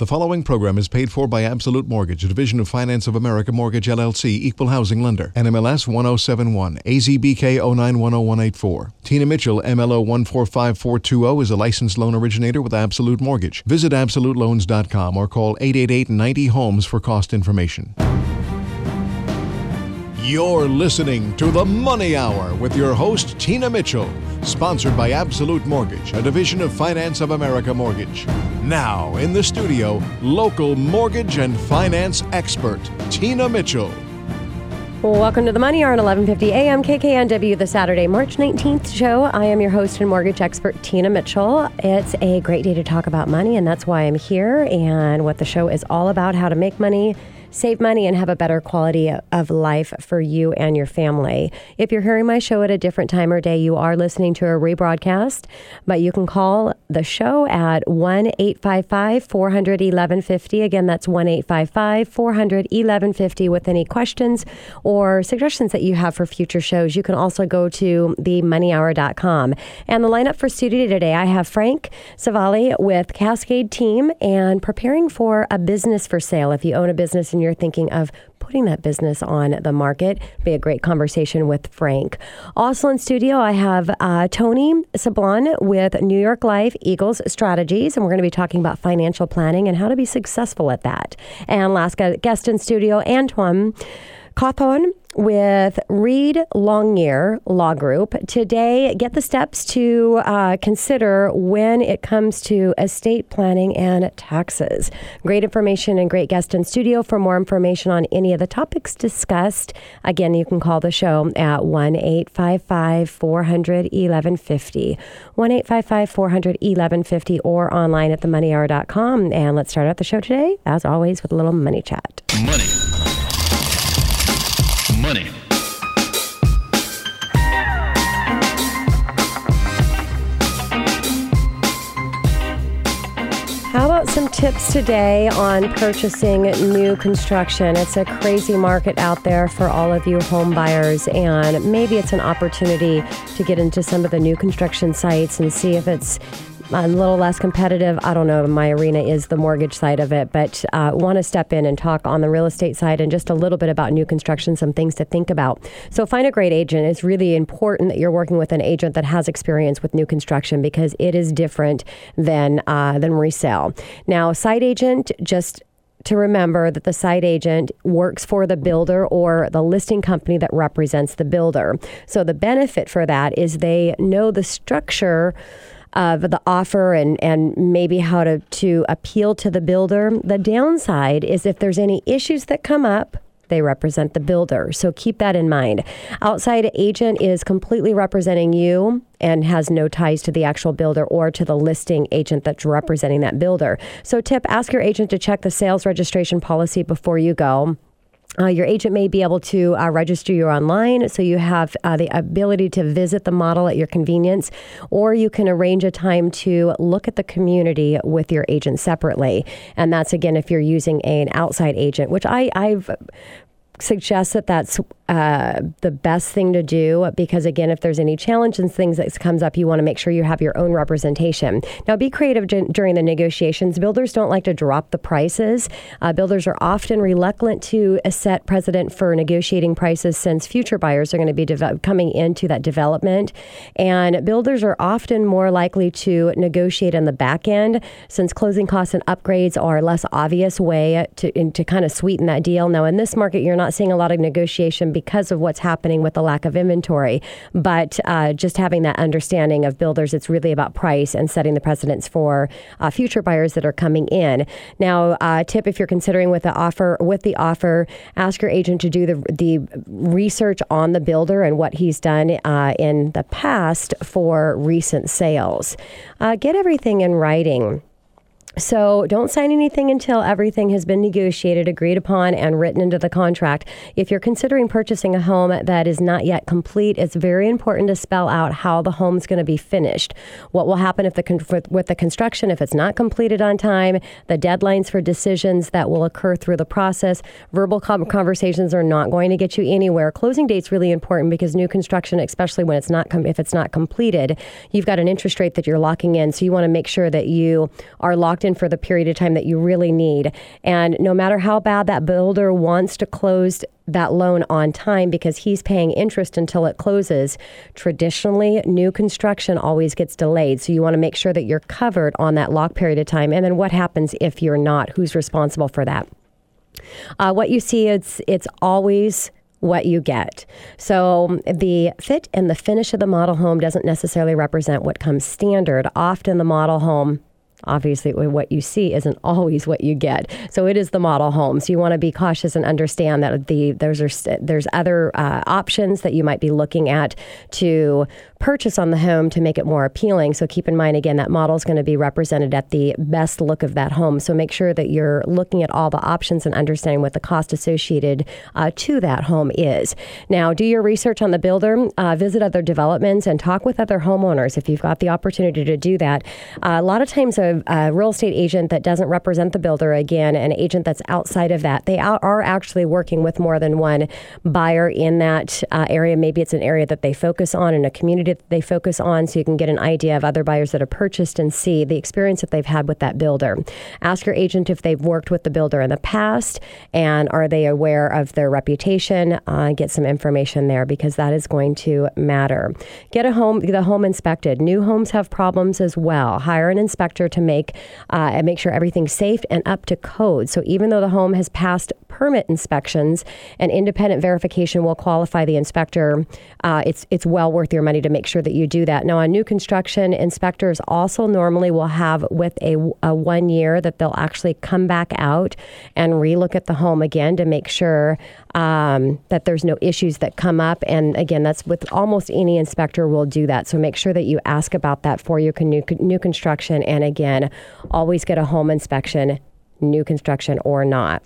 The following program is paid for by Absolute Mortgage, a division of Finance of America Mortgage LLC, equal housing lender. NMLS 1071, AZBK 0910184. Tina Mitchell, MLO 145420, is a licensed loan originator with Absolute Mortgage. Visit AbsoluteLoans.com or call 888 90 Homes for cost information. You're listening to The Money Hour with your host, Tina Mitchell, sponsored by Absolute Mortgage, a division of Finance of America Mortgage. Now, in the studio, local mortgage and finance expert, Tina Mitchell. Welcome to the Money Hour on 1150 AM KKNW, the Saturday, March 19th show. I am your host and mortgage expert, Tina Mitchell. It's a great day to talk about money, and that's why I'm here and what the show is all about how to make money save money and have a better quality of life for you and your family. If you're hearing my show at a different time or day, you are listening to a rebroadcast, but you can call the show at 1 855 400 1150. Again, that's 1 855 400 1150 with any questions or suggestions that you have for future shows. You can also go to themoneyhour.com. And the lineup for studio today, I have Frank Savali with Cascade Team and preparing for a business for sale. If you own a business and you're thinking of putting that business on the market. Be a great conversation with Frank. Also in studio, I have uh, Tony Sablon with New York Life Eagles Strategies, and we're going to be talking about financial planning and how to be successful at that. And last guest in studio, Antoine Cauthorn with Reed Longyear Law Group. Today, get the steps to uh, consider when it comes to estate planning and taxes. Great information and great guest in studio. For more information on any of the topics discussed, again, you can call the show at 1 855 400 1150. 1 855 400 1150 or online at themoneyhour.com. And let's start out the show today, as always, with a little money chat. Money money. How about some tips today on purchasing new construction? It's a crazy market out there for all of you home buyers, and maybe it's an opportunity to get into some of the new construction sites and see if it's a little less competitive. I don't know. My arena is the mortgage side of it, but uh, want to step in and talk on the real estate side and just a little bit about new construction, some things to think about. So find a great agent. It's really important that you're working with an agent that has experience with new construction because it is different than uh, than resale. Now, site agent just to remember that the site agent works for the builder or the listing company that represents the builder. So the benefit for that is they know the structure of the offer and, and maybe how to, to appeal to the builder. The downside is if there's any issues that come up, they represent the builder. So keep that in mind. Outside agent is completely representing you and has no ties to the actual builder or to the listing agent that's representing that builder. So tip ask your agent to check the sales registration policy before you go. Uh, your agent may be able to uh, register you online, so you have uh, the ability to visit the model at your convenience, or you can arrange a time to look at the community with your agent separately. And that's again if you're using a, an outside agent, which I, I've suggest that that's uh, the best thing to do because again if there's any challenge and things that comes up you want to make sure you have your own representation. Now be creative d- during the negotiations. Builders don't like to drop the prices. Uh, builders are often reluctant to set precedent for negotiating prices since future buyers are going to be coming into that development. And builders are often more likely to negotiate on the back end since closing costs and upgrades are a less obvious way to, to kind of sweeten that deal. Now in this market you're not seeing a lot of negotiation because of what's happening with the lack of inventory. But uh, just having that understanding of builders, it's really about price and setting the precedents for uh, future buyers that are coming in. Now, uh, tip if you're considering with the offer, with the offer, ask your agent to do the the research on the builder and what he's done uh, in the past for recent sales. Uh, get everything in writing. So don't sign anything until everything has been negotiated, agreed upon, and written into the contract. If you're considering purchasing a home that is not yet complete, it's very important to spell out how the home's going to be finished. What will happen if the con- with the construction if it's not completed on time, the deadlines for decisions that will occur through the process. Verbal com- conversations are not going to get you anywhere. Closing date's really important because new construction, especially when it's not com- if it's not completed, you've got an interest rate that you're locking in, so you want to make sure that you are locked locked in for the period of time that you really need. And no matter how bad that builder wants to close that loan on time because he's paying interest until it closes. Traditionally, new construction always gets delayed. So you want to make sure that you're covered on that lock period of time. And then what happens if you're not? Who's responsible for that? Uh, what you see, it's it's always what you get. So the fit and the finish of the model home doesn't necessarily represent what comes standard. Often the model home obviously what you see isn't always what you get. So it is the model home. So you want to be cautious and understand that the there's there's other uh, options that you might be looking at to purchase on the home to make it more appealing. So keep in mind again that model is going to be represented at the best look of that home. So make sure that you're looking at all the options and understanding what the cost associated uh, to that home is. Now do your research on the builder uh, visit other developments and talk with other homeowners if you've got the opportunity to do that. Uh, a lot of times a, real estate agent that doesn't represent the builder again, an agent that's outside of that, they are actually working with more than one buyer in that uh, area. Maybe it's an area that they focus on and a community that they focus on, so you can get an idea of other buyers that have purchased and see the experience that they've had with that builder. Ask your agent if they've worked with the builder in the past and are they aware of their reputation. Uh, get some information there because that is going to matter. Get a home, the home inspected. New homes have problems as well. Hire an inspector to make uh, and make sure everything's safe and up to code. So even though the home has passed permit inspections, an independent verification will qualify the inspector. Uh, it's it's well worth your money to make sure that you do that. Now, on new construction, inspectors also normally will have with a, a one year that they'll actually come back out and relook at the home again to make sure um, that there's no issues that come up. And again, that's with almost any inspector will do that. So make sure that you ask about that for your new, new construction. And again, always get a home inspection, new construction or not.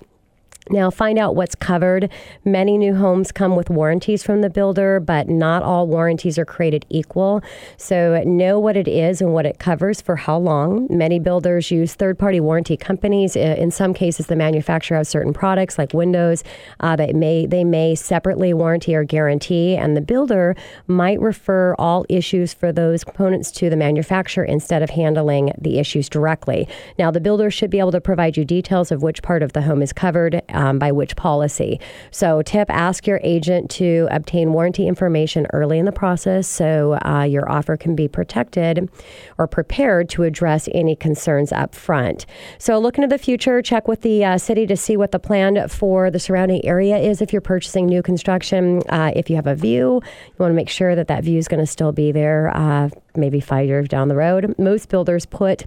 Now, find out what's covered. Many new homes come with warranties from the builder, but not all warranties are created equal. So, know what it is and what it covers for how long. Many builders use third party warranty companies. In some cases, the manufacturer has certain products like windows uh, that may, they may separately warranty or guarantee, and the builder might refer all issues for those components to the manufacturer instead of handling the issues directly. Now, the builder should be able to provide you details of which part of the home is covered um, by which policy. So, tip ask your agent to obtain warranty information early in the process so uh, your offer can be protected or prepared to address any concerns up front. So, look into the future, check with the uh, city to see what the plan for the surrounding area is if you're purchasing new construction. Uh, if you have a view, you want to make sure that that view is going to still be there uh, maybe five years down the road. Most builders put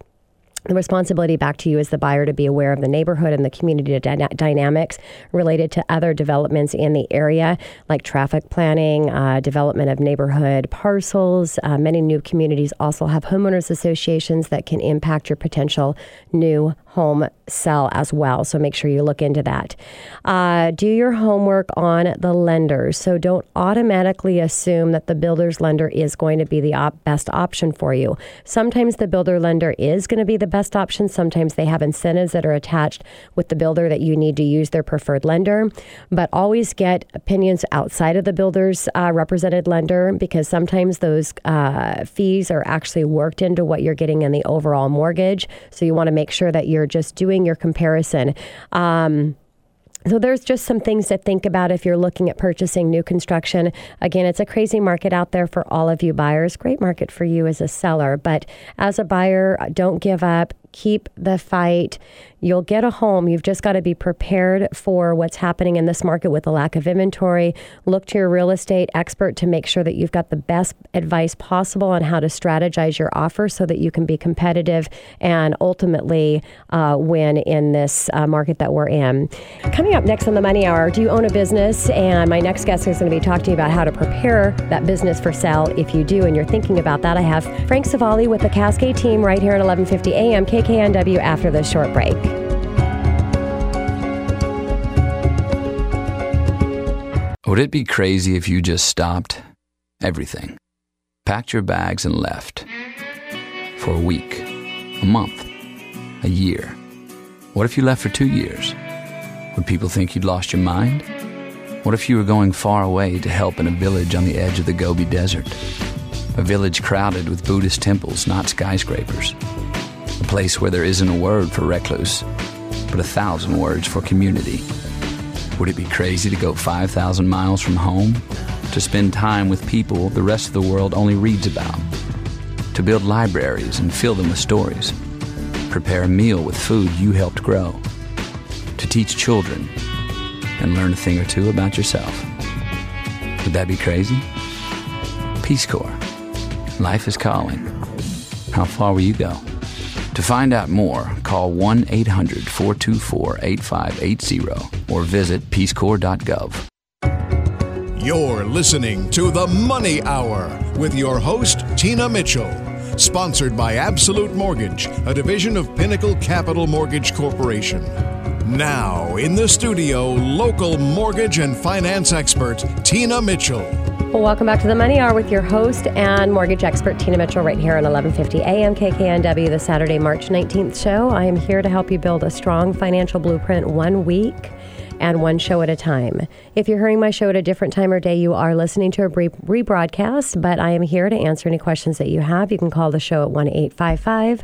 the responsibility back to you as the buyer to be aware of the neighborhood and the community dyna- dynamics related to other developments in the area, like traffic planning, uh, development of neighborhood parcels. Uh, many new communities also have homeowners associations that can impact your potential new home sell as well. So make sure you look into that. Uh, do your homework on the lenders. So don't automatically assume that the builder's lender is going to be the op- best option for you. Sometimes the builder lender is going to be the best option. Sometimes they have incentives that are attached with the builder that you need to use their preferred lender. But always get opinions outside of the builder's uh, represented lender because sometimes those uh, fees are actually worked into what you're getting in the overall mortgage. So you want to make sure that you're just doing your comparison. Um, so there's just some things to think about if you're looking at purchasing new construction. Again, it's a crazy market out there for all of you buyers. Great market for you as a seller, but as a buyer, don't give up keep the fight. You'll get a home. You've just got to be prepared for what's happening in this market with the lack of inventory. Look to your real estate expert to make sure that you've got the best advice possible on how to strategize your offer so that you can be competitive and ultimately uh, win in this uh, market that we're in. Coming up next on the Money Hour, do you own a business? And my next guest is going to be talking to you about how to prepare that business for sale if you do and you're thinking about that. I have Frank Savali with the Cascade team right here at 1150 AM. KKNW after this short break. Would it be crazy if you just stopped everything, packed your bags, and left? For a week, a month, a year. What if you left for two years? Would people think you'd lost your mind? What if you were going far away to help in a village on the edge of the Gobi Desert? A village crowded with Buddhist temples, not skyscrapers. A place where there isn't a word for recluse, but a thousand words for community. Would it be crazy to go 5,000 miles from home? To spend time with people the rest of the world only reads about? To build libraries and fill them with stories? Prepare a meal with food you helped grow? To teach children and learn a thing or two about yourself? Would that be crazy? Peace Corps. Life is calling. How far will you go? To find out more, call 1 800 424 8580 or visit peacecorps.gov. You're listening to The Money Hour with your host, Tina Mitchell. Sponsored by Absolute Mortgage, a division of Pinnacle Capital Mortgage Corporation. Now, in the studio, local mortgage and finance expert, Tina Mitchell. Welcome back to the Money Hour with your host and mortgage expert Tina Mitchell right here on 1150 AM KKNW, the Saturday, March 19th show. I am here to help you build a strong financial blueprint one week and one show at a time. If you're hearing my show at a different time or day, you are listening to a re- rebroadcast, but I am here to answer any questions that you have. You can call the show at 1 855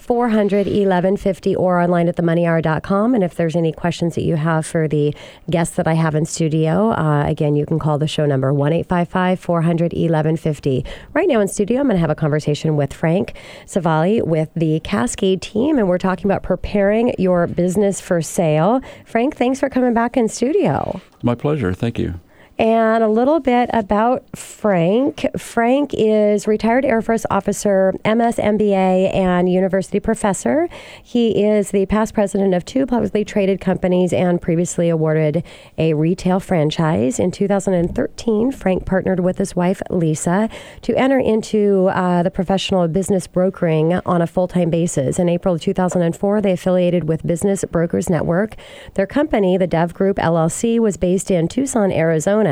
400 1150 or online at themoneyhour.com. And if there's any questions that you have for the guests that I have in studio, uh, again, you can call the show number 1 855 400 1150. Right now in studio, I'm going to have a conversation with Frank Savali with the Cascade team, and we're talking about preparing your business for sale. Frank, thanks for coming back in studio. My pleasure. Thank you. And a little bit about Frank. Frank is retired Air Force officer, MS, MBA, and university professor. He is the past president of two publicly traded companies and previously awarded a retail franchise. In 2013, Frank partnered with his wife, Lisa, to enter into uh, the professional business brokering on a full time basis. In April of 2004, they affiliated with Business Brokers Network. Their company, the Dev Group LLC, was based in Tucson, Arizona.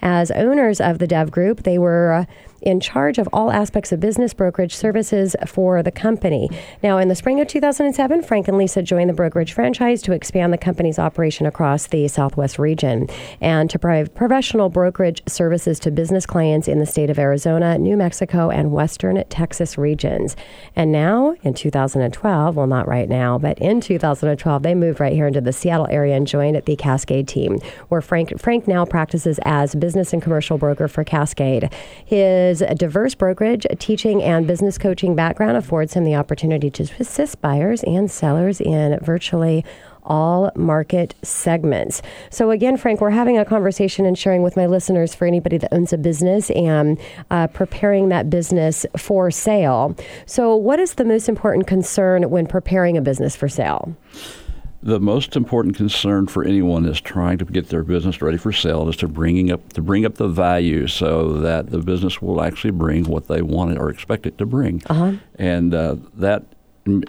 As owners of the Dev Group, they were uh, in charge of all aspects of business brokerage services for the company. Now, in the spring of 2007, Frank and Lisa joined the brokerage franchise to expand the company's operation across the Southwest region and to provide professional brokerage services to business clients in the state of Arizona, New Mexico, and Western Texas regions. And now, in 2012, well, not right now, but in 2012, they moved right here into the Seattle area and joined the Cascade team, where Frank Frank now practices as business and commercial broker for Cascade. His a diverse brokerage, teaching, and business coaching background affords him the opportunity to assist buyers and sellers in virtually all market segments. So, again, Frank, we're having a conversation and sharing with my listeners for anybody that owns a business and uh, preparing that business for sale. So, what is the most important concern when preparing a business for sale? The most important concern for anyone is trying to get their business ready for sale is to bringing up to bring up the value so that the business will actually bring what they want or expect it to bring, uh-huh. and uh, that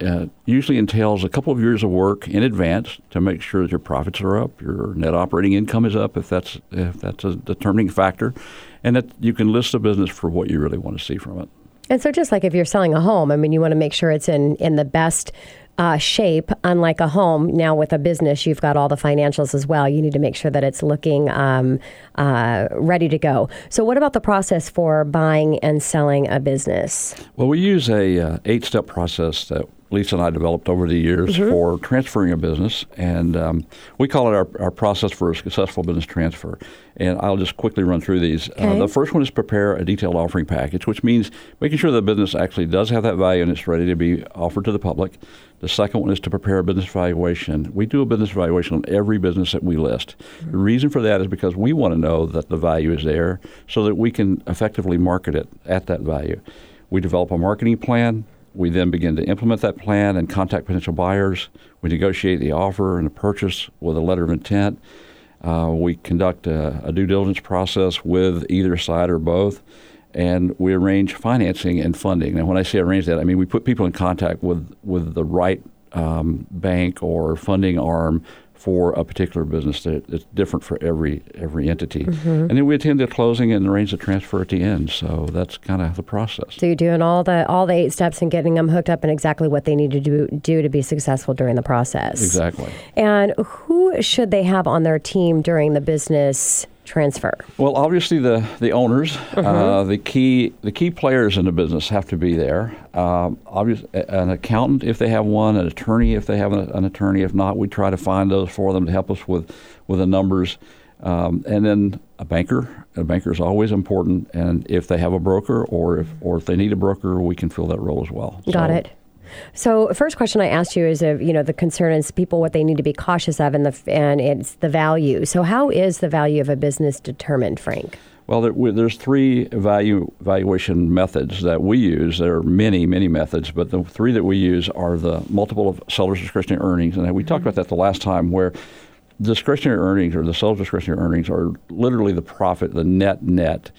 uh, usually entails a couple of years of work in advance to make sure that your profits are up, your net operating income is up if that's if that's a determining factor, and that you can list a business for what you really want to see from it. And so, just like if you're selling a home, I mean, you want to make sure it's in in the best uh, shape, unlike a home. Now, with a business, you've got all the financials as well. You need to make sure that it's looking um, uh, ready to go. So, what about the process for buying and selling a business? Well, we use a uh, eight step process that Lisa and I developed over the years mm-hmm. for transferring a business, and um, we call it our, our process for a successful business transfer. And I'll just quickly run through these. Okay. Uh, the first one is prepare a detailed offering package, which means making sure the business actually does have that value and it's ready to be offered to the public. The second one is to prepare a business valuation. We do a business valuation on every business that we list. Mm-hmm. The reason for that is because we want to know that the value is there so that we can effectively market it at that value. We develop a marketing plan we then begin to implement that plan and contact potential buyers. We negotiate the offer and the purchase with a letter of intent. Uh, we conduct a, a, due diligence process with either side or both, and we arrange financing and funding. And when I say arrange that, I mean we put people in contact with, with the right um, bank or funding arm for a particular business that it's different for every every entity. Mm-hmm. And then we attend the closing and arrange the transfer at the end. So that's kind of the process. So you're doing all the all the eight steps and getting them hooked up and exactly what they need to do do to be successful during the process. Exactly. And who should they have on their team during the business transfer? Well, obviously the the owners, uh, Mm-hmm. the key the key players in the business have to be there. Um, obviously, an accountant if they have one, an attorney if they have an, an attorney. If not, we try to find those for them to help us with with the numbers. Um, and then a banker. A banker is always important, and if they have a broker or if or if they need a broker, we can fill that role as well. Got So- it. So, first question I asked you is of you know the concern is people what they need to be cautious of, and the and it's the value. So, how is the value of a business determined, Frank? Well, there, we- there's three value valuation methods that we use. There are many, many methods, but the three that we use are the multiple of seller's discretionary earnings, and we talked about that the last time, where discretionary earnings or the seller's discretionary earnings are literally the profit, the net net,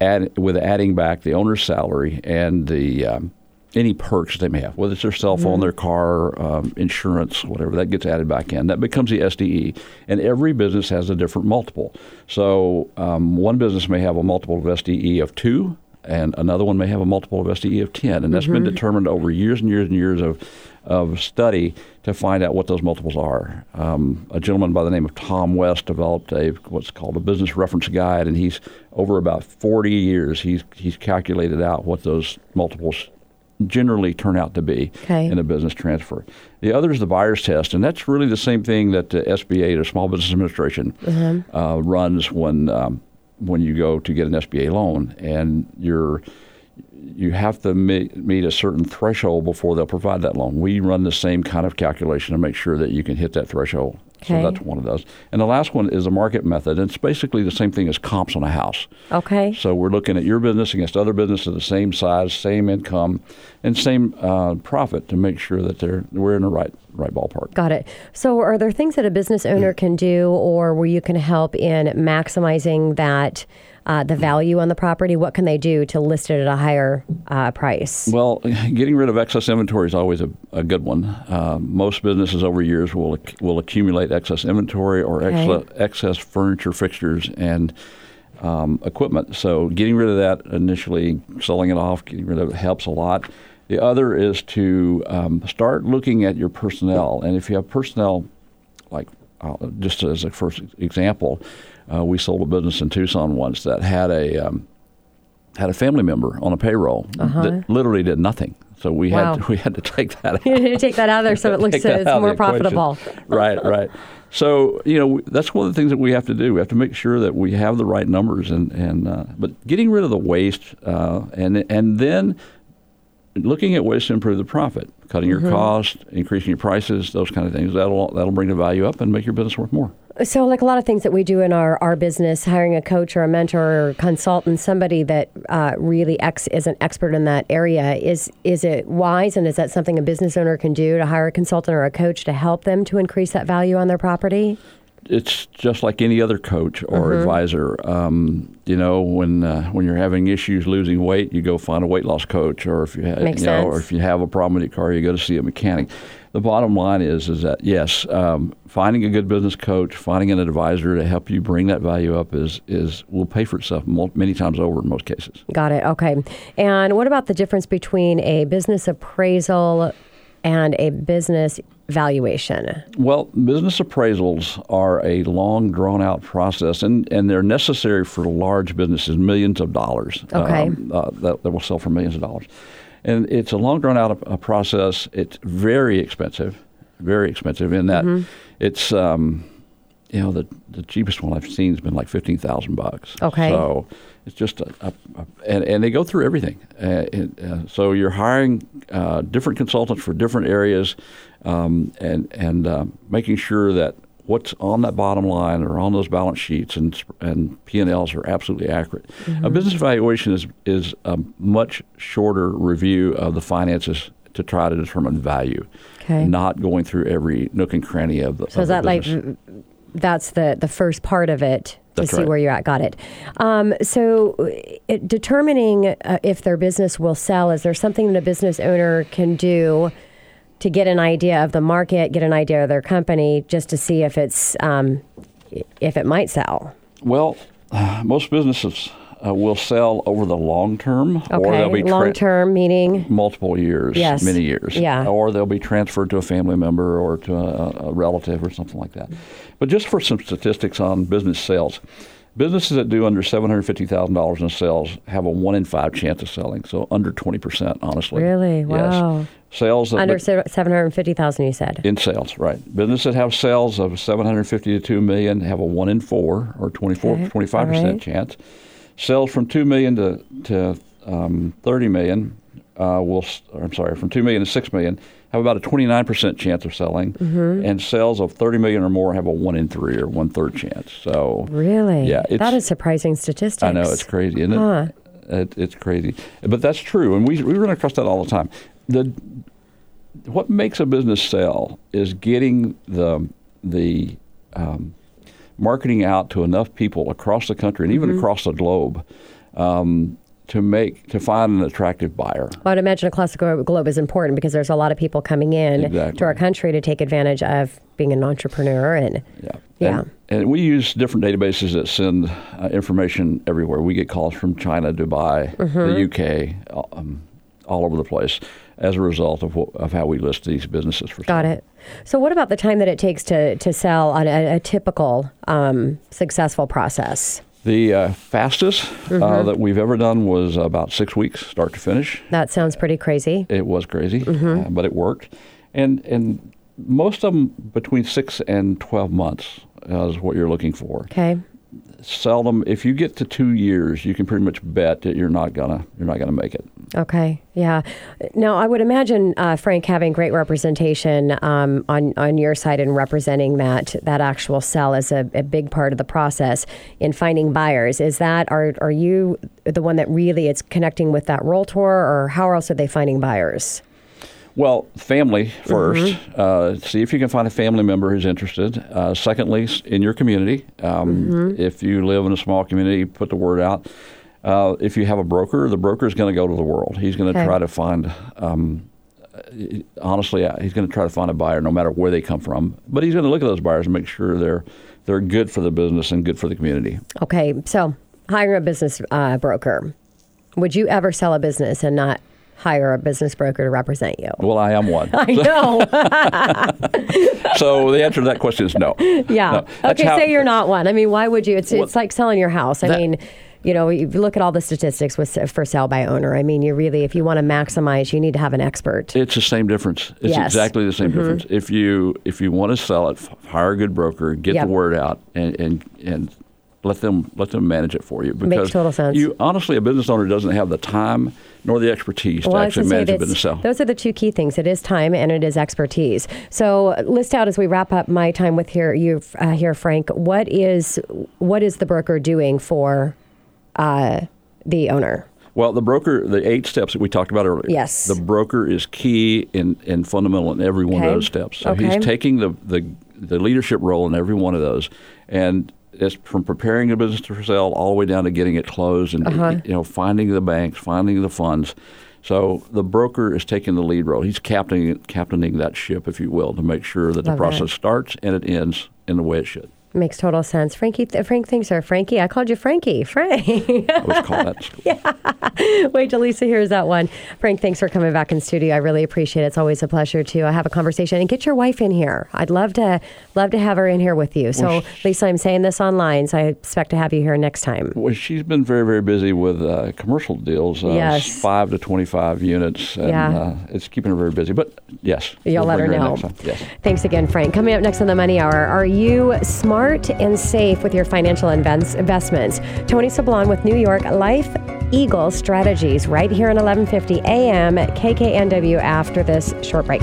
add, with adding back the owner's salary and the um, any perks they may have, whether it's their cell phone, their car, um, insurance, whatever, that gets added back in. That becomes the SDE. And every business has a different multiple. So um, one business may have a multiple of SDE of two, and another one may have a multiple of SDE of 10. And that's been determined over years and years and years of, of study to find out what those multiples are. Um, a gentleman by the name of Tom West developed a what's called a business reference guide, and he's over about 40 years, he's, he's calculated out what those multiples generally turn out to be Okay. in a business transfer. The other is the buyer's test, and that's really the same thing that the SBA, the Small Business Administration, uh, runs when um, when you go to get an SBA loan, and you're you have to meet, meet a certain threshold before they'll provide that loan. We run the same kind of calculation to make sure that you can hit that threshold. Okay. So that's one of those. And the last one is a market method. And it's basically the same thing as comps on a house. Okay. So we're looking at your business against other businesses of the same size, same income, and same uh, profit to make sure that they're we're in the right right ballpark. Got it. So, are there things that a business owner can do, or where you can help in maximizing that uh, the value on the property? What can they do to list it at a higher uh, price? Well, getting rid of excess inventory is always a, a good one. Uh, most businesses over years will will accumulate excess inventory or Okay. excess, excess furniture, fixtures, and um, equipment. So getting rid of that initially, selling it off, getting rid of it helps a lot. The other is to um, start looking at your personnel, and if you have personnel like uh, just as a first example, uh, we sold a business in Tucson once that had a um, had a family member on a payroll that literally did nothing. So we Uh-huh. Wow. had we had to take that out. you to take that out of there so it looks it's more profitable. right, right. So you know that's one of the things that we have to do. We have to make sure that we have the right numbers, and and uh, but getting rid of the waste, uh, and and then looking at ways to improve the profit, cutting Mm-hmm. your cost, increasing your prices, those kind of things. That'll that'll bring the value up and make your business worth more. So, like a lot of things that we do in our, our business, hiring a coach or a mentor or consultant, somebody that uh, really ex- is an expert in that area, is is it wise and is that something a business owner can do to hire a consultant or a coach to help them to increase that value on their property? it's just like any other coach or Mm-hmm. advisor. Um, you know, when uh, when you're having issues losing weight, you go find a weight loss coach, or if you ha- you know, or if you have a problem with your car, you go to see a mechanic. The bottom line is is that yes, um, finding a good business coach, finding an advisor to help you bring that value up is is will pay for itself mul- many times over in most cases. Got it. Okay. And what about the difference between a business appraisal and a business valuation? Well, business appraisals are a long, drawn out process, and, and they're necessary for large businesses, millions of dollars Okay. um, uh, that, that will sell for millions of dollars. And it's a long, drawn out uh, process. It's very expensive, very expensive in that Mm-hmm. it's, um, you know, the, the cheapest one I've seen has been like 15000 bucks. Okay. So it's just a, a, a and, and they go through everything. Uh, it, uh, so you're hiring uh, different consultants for different areas, um, and and uh, making sure that what's on that bottom line or on those balance sheets and and P and Ls are absolutely accurate. A business evaluation is is a much shorter review of the finances to try to determine value, Okay. not going through every nook and cranny of the. So of is that like that's the the first part of it to That's see right. where you're at? Got it. Um, so, it, determining uh, if their business will sell is there something that a business owner can do to get an idea of the market, get an idea of their company, just to see if it's um, if it might sell? Well, most businesses uh, will sell over the long term, or they'll be tra- long term meaning. multiple years, Yes. many years, Yeah. or they'll be transferred to a family member or to a, a relative or something like that. But just for some statistics on business sales, Businesses that do under seven hundred fifty thousand dollars in sales have a one in five chance of selling. So under twenty percent, honestly. Really? Wow. Yes. Sales Under seven hundred fifty thousand, you said. in sales, right? Businesses that have sales of seven hundred fifty to two million have a one in four or 24, Okay. 25 All right. percent chance. Sales from two million to to um, thirty million uh, will. I'm sorry, from two million to six million have about a twenty nine percent chance of selling, Mm-hmm. and sales of thirty million or more have a one in three or one third chance. So Really? Yeah, that is surprising statistics. I know it's crazy, isn't it? Huh. it? It's crazy, but that's true, and we we run across that all the time. The what makes a business sell is getting the the um, marketing out to enough people across the country and Mm-hmm. even across the globe um, to make to find an attractive buyer. I would imagine across the globe is important because there's a lot of people coming in Exactly. to our country to take advantage of being an entrepreneur and Yeah. Yeah. And, and we use different databases that send uh, information everywhere. We get calls from China, Dubai, the UK, um, all over the place as a result of, what, of how we list these businesses for sale. got it. So what about the time that it takes to, to sell on a, a typical um, successful process? The uh, fastest Mm-hmm. uh, that we've ever done was about six weeks, start to finish. That sounds pretty crazy. It was crazy, Mm-hmm. uh, but it worked. And and most of them between six and twelve months uh, is what you're looking for. Okay. Seldom, if you get to two years, you can pretty much bet that you're not gonna you're not gonna make it. Okay. Yeah. Now, I would imagine uh, Frank having great representation um, on on your side and representing that that actual sell is a, a big part of the process in finding buyers. Is that are are you the one that really it's connecting with that roll tour or how else are they finding buyers? Well, family 1st Mm-hmm. Uh, see if you can find a family member who's interested. Uh, secondly, in your community, um, Mm-hmm. if you live in a small community, put the word out. Uh, if you have a broker, the broker is going to go to the world. He's going to Okay. try to find. Um, uh, honestly, uh, he's going to try to find a buyer no matter where they come from. But he's going to look at those buyers and make sure they're they're good for the business and good for the community. Okay. So hiring a business uh, broker. Would you ever sell a business and not hire a business broker to represent you? Well, I am one. I know. so the answer to that question is no. Yeah. No, okay, how- say you're not one. I mean, why would you? It's, it's like selling your house. I That- mean, you know, you look at all the statistics with for sell by owner. I mean, you really, if you want to maximize, you need to have an expert. It's the same difference. It's Yes. Mm-hmm. exactly the same difference. If you if you want to sell it, hire a good broker, get Yep. the word out, and and and let them let them manage it for you. Because total sense. You honestly, a business owner doesn't have the time nor the expertise Well, to actually manage a business. Those are the two key things. It is time and it is expertise. So, list out as we wrap up my time with here you uh, here, Frank. What is what is the broker doing for uh, the owner? Well, the broker, the eight steps that we talked about earlier. Yes. The broker is key and, and fundamental in every one Okay. of those steps. So Okay. he's taking the, the, the leadership role in every one of those. And it's from preparing the business to sell all the way down to getting it closed and Uh-huh. you know finding the banks, finding the funds. So the broker is taking the lead role. He's captaining captaining that ship, if you will, to make sure that Love the process starts and it ends in the way it should. Makes total sense. Frankie, th- Frank thinks her. Frankie, I called you Frankie. Frank. I was called that. school. Wait till Lisa hears that one. Frank, thanks for coming back in studio. I really appreciate it. It's always a pleasure to uh, have a conversation and get your wife in here. I'd love to love to have her in here with you. So, Well, Lisa, I'm saying this online, so I expect to have you here next time. Well, she's been very, very busy with uh, commercial deals. Uh, Yes. Five to 25 units. And, Yeah. uh, it's keeping her very busy. But yes. You'll we'll let her know. Yes. Thanks again, Frank. Coming up next on the Money Hour, are you smart and safe with your financial investments? Tony Sablon with New York Life Eagle Strategies right here on 1150 AM KKNW after this short break.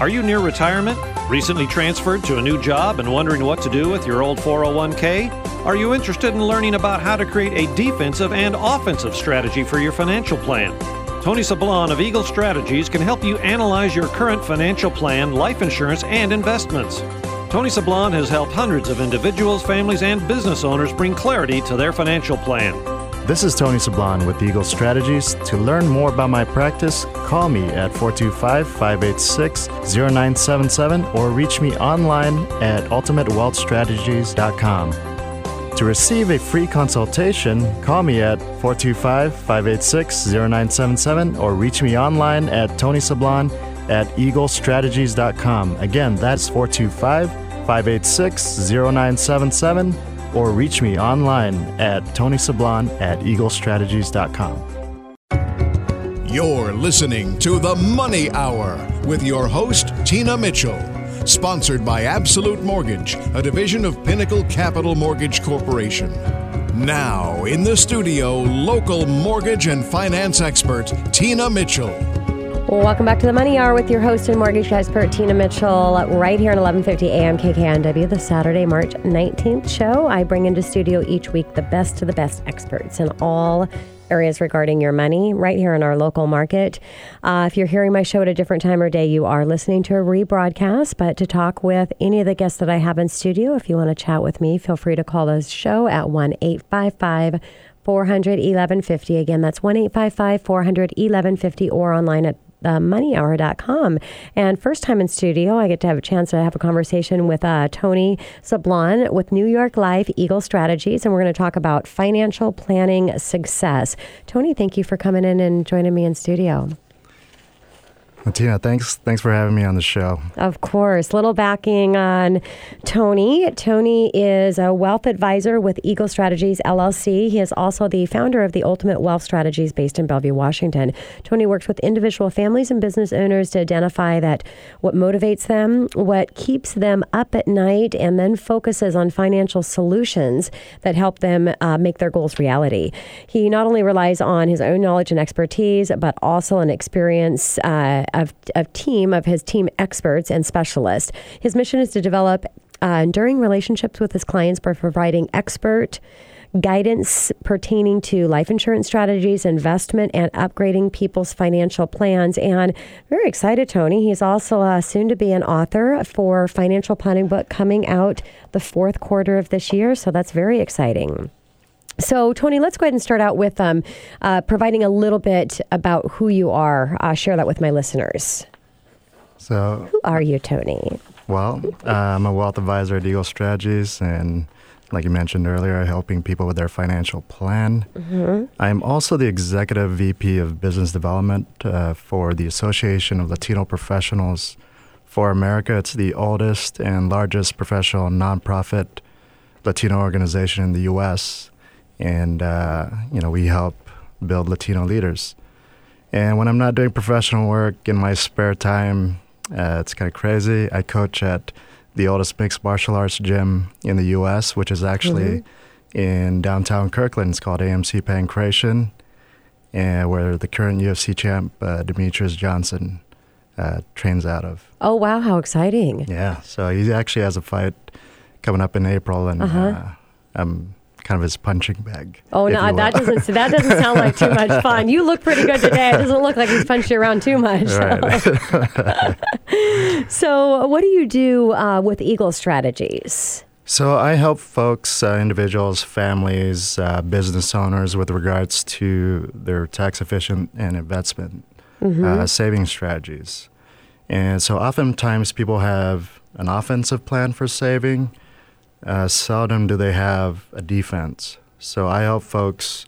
Are you near retirement? Recently transferred to a new job and wondering what to do with your old 401k? Are you interested in learning about how to create a defensive and offensive strategy for your financial plan? Tony Sablon of Eagle Strategies can help you analyze your current financial plan, life insurance, and investments. Tony Sablon has helped hundreds of individuals, families, and business owners bring clarity to their financial plan. This is Tony Sablon with Eagle Strategies. To learn more about my practice, call me at 425 586 0977 or reach me online at ultimatewealthstrategies.com. To receive a free consultation, call me at 425 586 0977 or reach me online at Tony Sablon at eaglestrategies.com. Again, that's 425 586 0977 or reach me online at Tony Sablon at eaglestrategies.com. You're listening to The Money Hour with your host, Tina Mitchell. Sponsored by Absolute Mortgage, a division of Pinnacle Capital Mortgage Corporation. Now, in the studio, local mortgage and finance expert, Tina Mitchell. Welcome back to the Money Hour with your host and mortgage expert Tina Mitchell, right here at 11:50 a.m. KKNW, the Saturday, March 19th show. I bring into studio each week the best of the best experts in all areas regarding your money, right here in our local market. Uh, if you're hearing my show at a different time or day, you are listening to a rebroadcast. But to talk with any of the guests that I have in studio, if you want to chat with me, feel free to call the show at one eight five five. 400 1150. Again, that's 1 855 400 1150 or online at themoneyhour.com. And first time in studio, I get to have a chance to have a conversation with uh, Tony Sablon with New York Life Eagle Strategies, and we're going to talk about financial planning success. Tony, thank you for coming in and joining me in studio. Tina, thanks thanks for having me on the show. Of course. Little backing on Tony. Tony is a wealth advisor with Eagle Strategies LLC. He is also the founder of the Ultimate Wealth Strategies based in Bellevue, Washington. Tony works with individual families and business owners to identify that what motivates them, what keeps them up at night, and then focuses on financial solutions that help them uh, make their goals reality. He not only relies on his own knowledge and expertise, but also an experience uh, of, of team of his team experts and specialists. His mission is to develop uh, enduring relationships with his clients by providing expert guidance pertaining to life insurance strategies, investment, and upgrading people's financial plans. And very excited, Tony. He's also uh, soon to be an author for financial planning book coming out the fourth quarter of this year. So that's very exciting. So, Tony, let's go ahead and start out with um, uh, providing a little bit about who you are. Uh, share that with my listeners. So, who are you, Tony? Well, uh, I'm a wealth advisor at Eagle Strategies, and like you mentioned earlier, helping people with their financial plan. Mm-hmm. I'm also the executive VP of business development uh, for the Association of Latino Professionals for America. It's the oldest and largest professional nonprofit Latino organization in the U.S and uh, you know we help build Latino leaders. And when I'm not doing professional work in my spare time, uh, it's kind of crazy. I coach at the oldest mixed martial arts gym in the U.S., which is actually mm-hmm. in downtown Kirkland. It's called AMC Pankration, and where the current UFC champ uh, Demetrious Johnson uh, trains out of. Oh wow, how exciting! Yeah, so he actually has a fight coming up in April, and uh-huh. Uh, I'm kind of his punching bag. Oh no, that doesn't that doesn't sound like too much fun. You look pretty good today. It doesn't look like he's punched you around too much. Right. so, what do you do uh, with Eagle Strategies? So I help folks, uh, individuals, families, uh, business owners with regards to their tax efficient and investment mm-hmm. Uh, saving strategies. And so oftentimes people have an offensive plan for saving uh, seldom do they have a defense. So I help folks,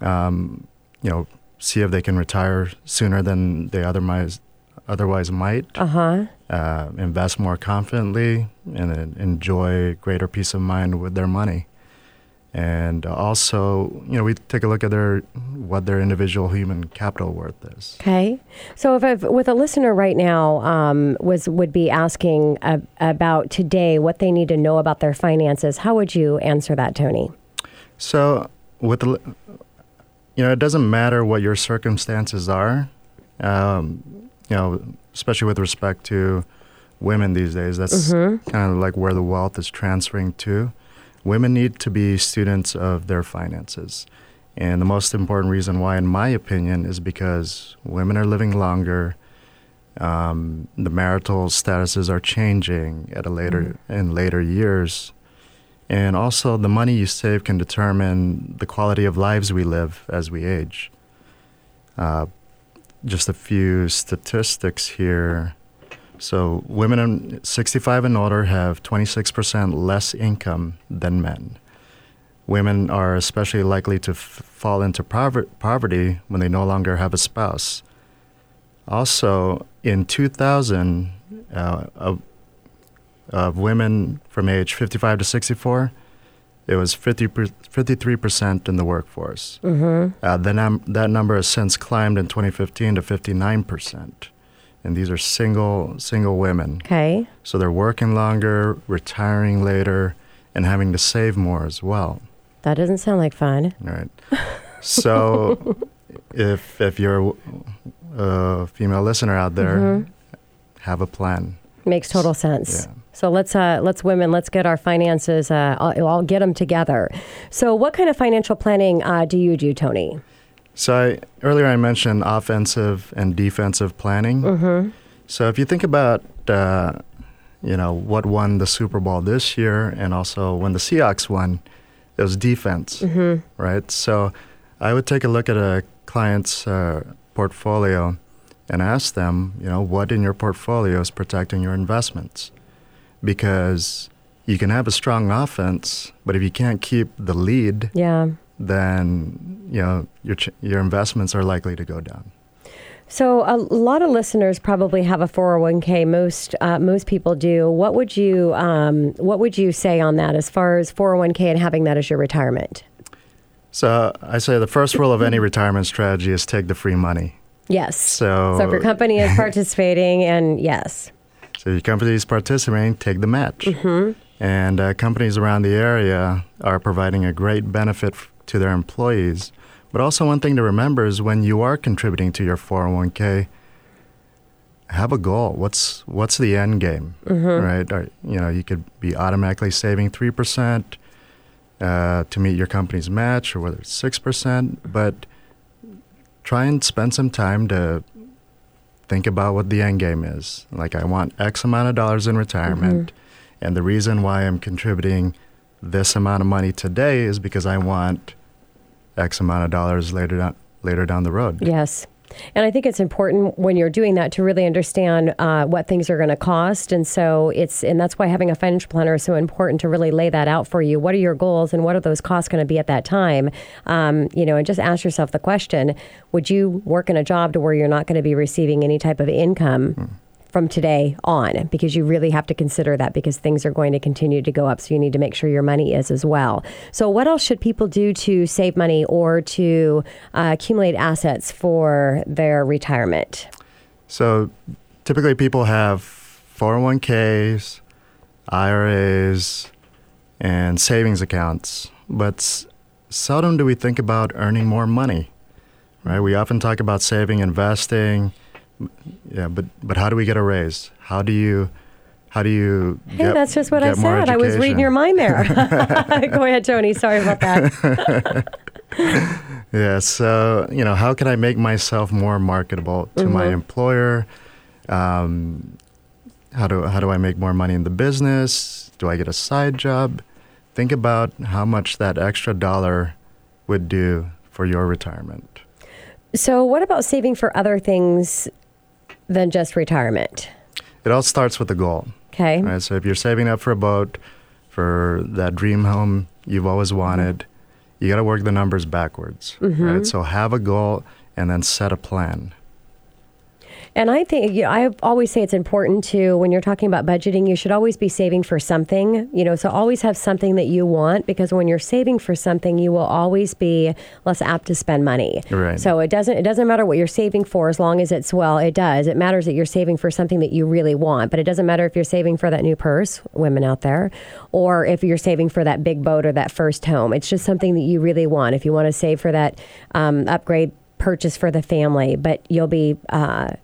um, you know, see if they can retire sooner than they otherwise otherwise might. Uh-huh. Uh, invest more confidently and enjoy greater peace of mind with their money and also you know we take a look at their what their individual human capital worth is. Okay. So if I've, with a listener right now um, was would be asking uh, about today what they need to know about their finances how would you answer that tony? So with the you know it doesn't matter what your circumstances are um, you know especially with respect to women these days. That's mm-hmm. kind of like where the wealth is transferring to women need to be students of their finances. And the most important reason why, in my opinion, is because women are living longer. Um, the marital statuses are changing at a later mm. in later years, and also the money you save can determine the quality of lives we live as we age. Uh, just a few statistics here. So, women 65 and older have 26% less income than men. Women are especially likely to f- fall into poverty when they no longer have a spouse. Also, in 2000, uh, of, of women from age 55 to 64, it was 50 53% in the workforce. Mm-hmm. Uh, the num- that number has since climbed in 2015 to 59%. And these are single single women. Okay. So they're working longer, retiring later, and having to save more as well. That doesn't sound like fun. Right. So if if you're a female listener out there, mm-hmm. have a plan. Makes total sense. Yeah. So let's uh, let's women let's get our finances. Uh, I'll, I'll, get them together. So what kind of financial planning uh, do you do, Tony? So I, earlier I mentioned offensive and defensive planning. Mm-hmm. So if you think about uh, you know what won the Super Bowl this year, and also when the Seahawks won, it was defense, mm-hmm. right? So I would take a look at a client's uh, portfolio and ask them, you know, what in your portfolio is protecting your investments because you can have a strong offense, but if you can't keep the lead, yeah. then you know your your investments are likely to go down. So a lot of listeners probably have a 401k. Most uh, most people do. What would you um, What would you say on that as far as 401k and having that as your retirement? So I say the first rule of any retirement strategy is take the free money. Yes. So, so if your company is participating, and yes. So your company is participating, take the match. Mm-hmm. And uh, companies around the area are providing a great benefit f- to their employees. But also, one thing to remember is when you are contributing to your 401k, have a goal. What's what's the end game, mm-hmm. right? Or, you know, you could be automatically saving three percent uh, to meet your company's match, or whether it's six percent. But try and spend some time to think about what the end game is. Like, I want X amount of dollars in retirement, mm-hmm. and the reason why I'm contributing this amount of money today is because I want X amount of dollars later down later down the road. Yes. And I think it's important when you're doing that to really understand uh, what things are going to cost. And so it's, and that's why having a financial planner is so important to really lay that out for you. What are your goals and what are those costs going to be at that time? Um, you know, and just ask yourself the question would you work in a job to where you're not going to be receiving any type of income? Hmm from today on because you really have to consider that because things are going to continue to go up. So you need to make sure your money is as well. So, what else should people do to save money or to uh, accumulate assets for their retirement? So, typically people have 401ks, IRAs, and savings accounts, but seldom do we think about earning more money. Right? We often talk about saving, investing, yeah, but but how do we get a raise? How do you how do you hey that's just what i said. I was reading your mind there. go ahead tony. Sorry about that. Yeah so you know how can i make myself more marketable to mm-hmm. my employer? Um, how do how do i make more money in the business? Do i get a side job? Think about how much that extra dollar would do for your retirement. So what about saving for other things than just retirement? It all starts with the goal. Okay. Right. So if you're saving up for a boat, for that dream home you've always wanted, you got to work the numbers backwards. Mm-hmm. Right. So have a goal and then set a plan. And I think you know, I always say it's important to when you're talking about budgeting, you should always be saving for something. You know, so always have something that you want because when you're saving for something, you will always be less apt to spend money. Right. So it doesn't it doesn't matter what you're saving for as long as it's well, it does. It matters that you're saving for something that you really want, but it doesn't matter if you're saving for that new purse, women out there, or if you're saving for that big boat or that first home. It's just something that you really want. If you want to save for that um, upgrade purchase for the family, but you'll be uh,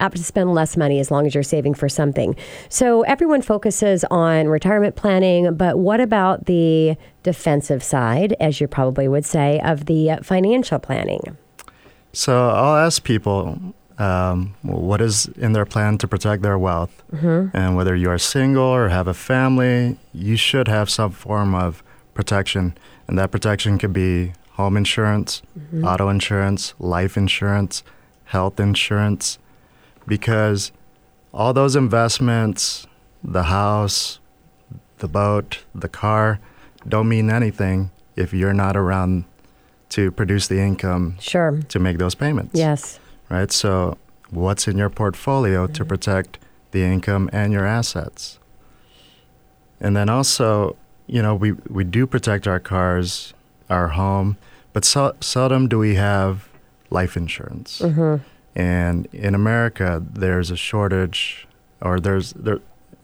apt to spend less money as long as you're saving for something. So everyone focuses on retirement planning, but what about the defensive side, as you probably would say, of the financial planning? So I'll ask people um, what is in their plan to protect their wealth. Mm-hmm. And whether you are single or have a family, you should have some form of protection. And that protection could be home insurance, mm-hmm. auto insurance, life insurance, health insurance, because all those investments, the house, the boat, the car, don't mean anything if you're not around to produce the income sure. to make those payments. Yes right? So, what's in your portfolio mm-hmm. to protect the income and your assets? And then also, you know, we, we do protect our cars, our home, but so, seldom do we have life insurance. Mm-hmm. And in America, there's a shortage, or there's there,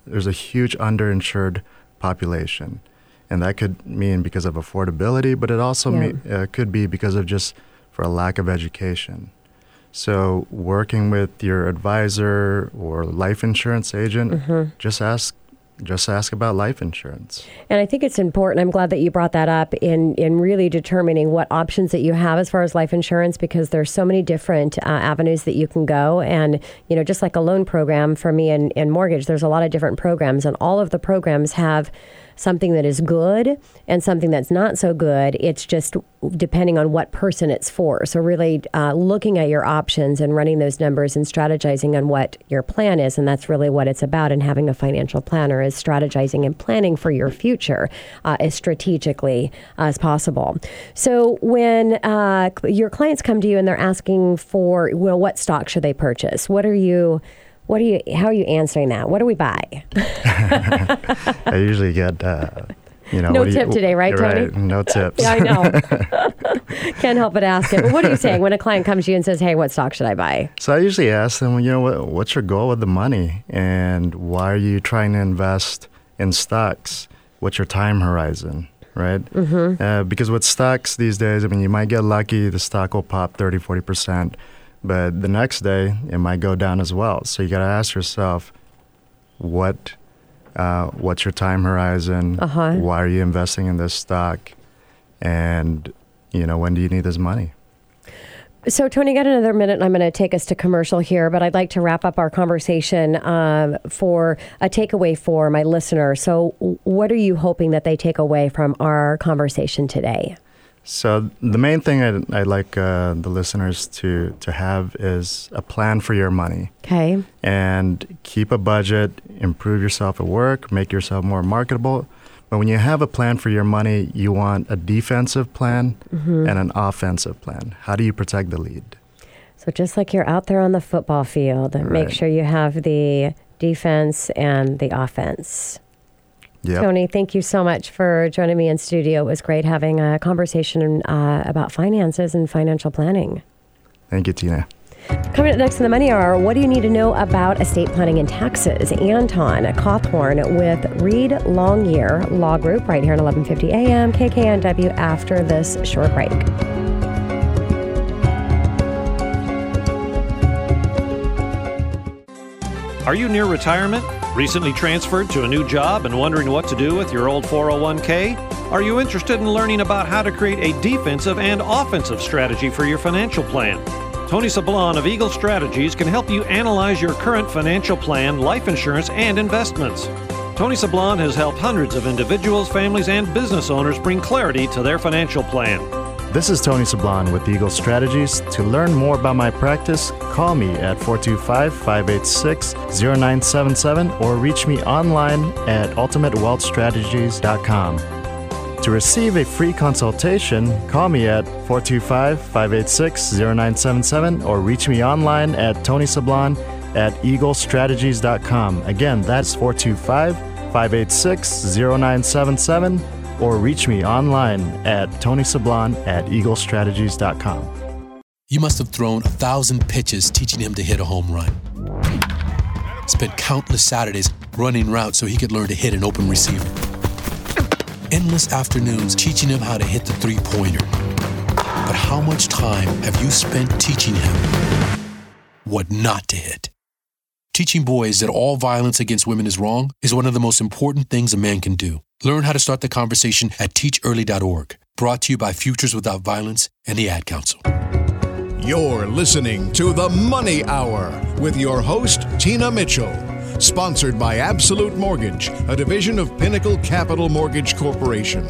there's a huge underinsured population, and that could mean because of affordability, but it also yeah. me, uh, could be because of just for a lack of education. So, working with your advisor or life insurance agent, mm-hmm. just ask just ask about life insurance. And I think it's important. I'm glad that you brought that up in in really determining what options that you have as far as life insurance because there's so many different uh, avenues that you can go. And you know, just like a loan program for me and, in mortgage, there's a lot of different programs, and all of the programs have something that is good and something that's not so good. It's just depending on what person it's for. So, really uh, looking at your options and running those numbers and strategizing on what your plan is. And that's really what it's about. And having a financial planner is strategizing and planning for your future uh, as strategically as possible. So, when uh, your clients come to you and they're asking for, well, what stock should they purchase? What are you what are you? How are you answering that? What do we buy? I usually get, uh, you know, no tip you, today, right, Tony? Right, no tips. yeah, I know. Can't help but ask it. But what are you saying when a client comes to you and says, "Hey, what stock should I buy?" So I usually ask them, you know, what, what's your goal with the money, and why are you trying to invest in stocks? What's your time horizon? Right? Mm-hmm. Uh, because with stocks these days, I mean, you might get lucky, the stock will pop 30, 40 percent but the next day, it might go down as well. So you got to ask yourself, what, uh, what's your time horizon? Uh-huh. Why are you investing in this stock? And you know, when do you need this money? So, Tony, got another minute, and I'm going to take us to commercial here, but I'd like to wrap up our conversation uh, for a takeaway for my listener. So, what are you hoping that they take away from our conversation today? So the main thing I'd, I'd like uh, the listeners to to have is a plan for your money. Okay. And keep a budget, improve yourself at work, make yourself more marketable. But when you have a plan for your money, you want a defensive plan mm-hmm. and an offensive plan. How do you protect the lead? So just like you're out there on the football field, right. make sure you have the defense and the offense. Yep. Tony, thank you so much for joining me in studio. It was great having a conversation uh, about finances and financial planning. Thank you, Tina. Coming up next in the Money Hour, what do you need to know about estate planning and taxes? Anton Cauthorn with Reed Longyear Law Group right here at 1150 AM KKNW after this short break. Are you near retirement? Recently transferred to a new job and wondering what to do with your old 401k? Are you interested in learning about how to create a defensive and offensive strategy for your financial plan? Tony Sablon of Eagle Strategies can help you analyze your current financial plan, life insurance, and investments. Tony Sablon has helped hundreds of individuals, families, and business owners bring clarity to their financial plan. This is Tony Sablon with Eagle Strategies. To learn more about my practice, call me at 425 586 0977 or reach me online at ultimatewealthstrategies.com. To receive a free consultation, call me at 425 586 0977 or reach me online at Tony Sablon at eaglestrategies.com. Again, that's 425 586 0977 or reach me online at tonysablon at eaglestrategies.com. You must have thrown a thousand pitches teaching him to hit a home run. Spent countless Saturdays running routes so he could learn to hit an open receiver. Endless afternoons teaching him how to hit the three pointer. But how much time have you spent teaching him what not to hit? Teaching boys that all violence against women is wrong is one of the most important things a man can do. Learn how to start the conversation at teachearly.org. Brought to you by Futures Without Violence and the Ad Council. You're listening to The Money Hour with your host, Tina Mitchell. Sponsored by Absolute Mortgage, a division of Pinnacle Capital Mortgage Corporation.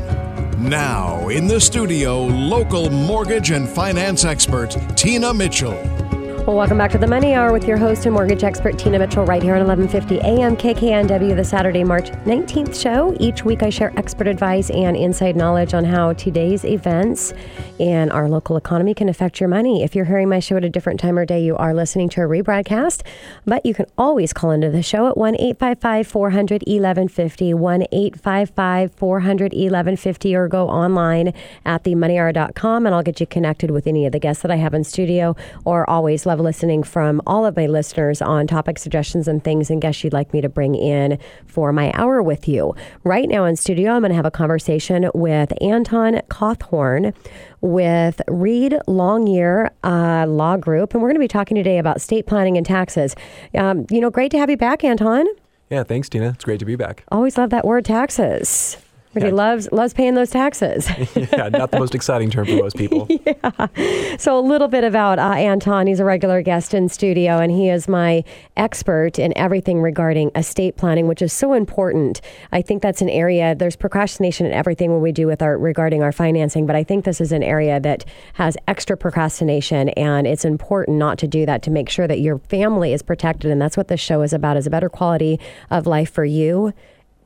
Now, in the studio, local mortgage and finance expert, Tina Mitchell. Well, welcome back to the Money Hour with your host and mortgage expert Tina Mitchell right here on 1150 AM KKNW, the Saturday, March 19th show. Each week I share expert advice and inside knowledge on how today's events in our local economy can affect your money. If you're hearing my show at a different time or day, you are listening to a rebroadcast, but you can always call into the show at 1 855 400 1150, 1 855 400 1150, or go online at themoneyhour.com and I'll get you connected with any of the guests that I have in studio or always love listening from all of my listeners on topic suggestions and things and guests you'd like me to bring in for my hour with you. Right now in studio, I'm going to have a conversation with Anton Cauthorn with Reed Longyear uh, Law Group, and we're going to be talking today about state planning and taxes. Um, you know, great to have you back, Anton. Yeah, thanks, Tina. It's great to be back. Always love that word, taxes. But he loves loves paying those taxes. yeah, not the most exciting term for most people. yeah. So a little bit about uh, Anton. He's a regular guest in studio, and he is my expert in everything regarding estate planning, which is so important. I think that's an area. There's procrastination in everything when we do with our regarding our financing, but I think this is an area that has extra procrastination, and it's important not to do that to make sure that your family is protected. And that's what this show is about: is a better quality of life for you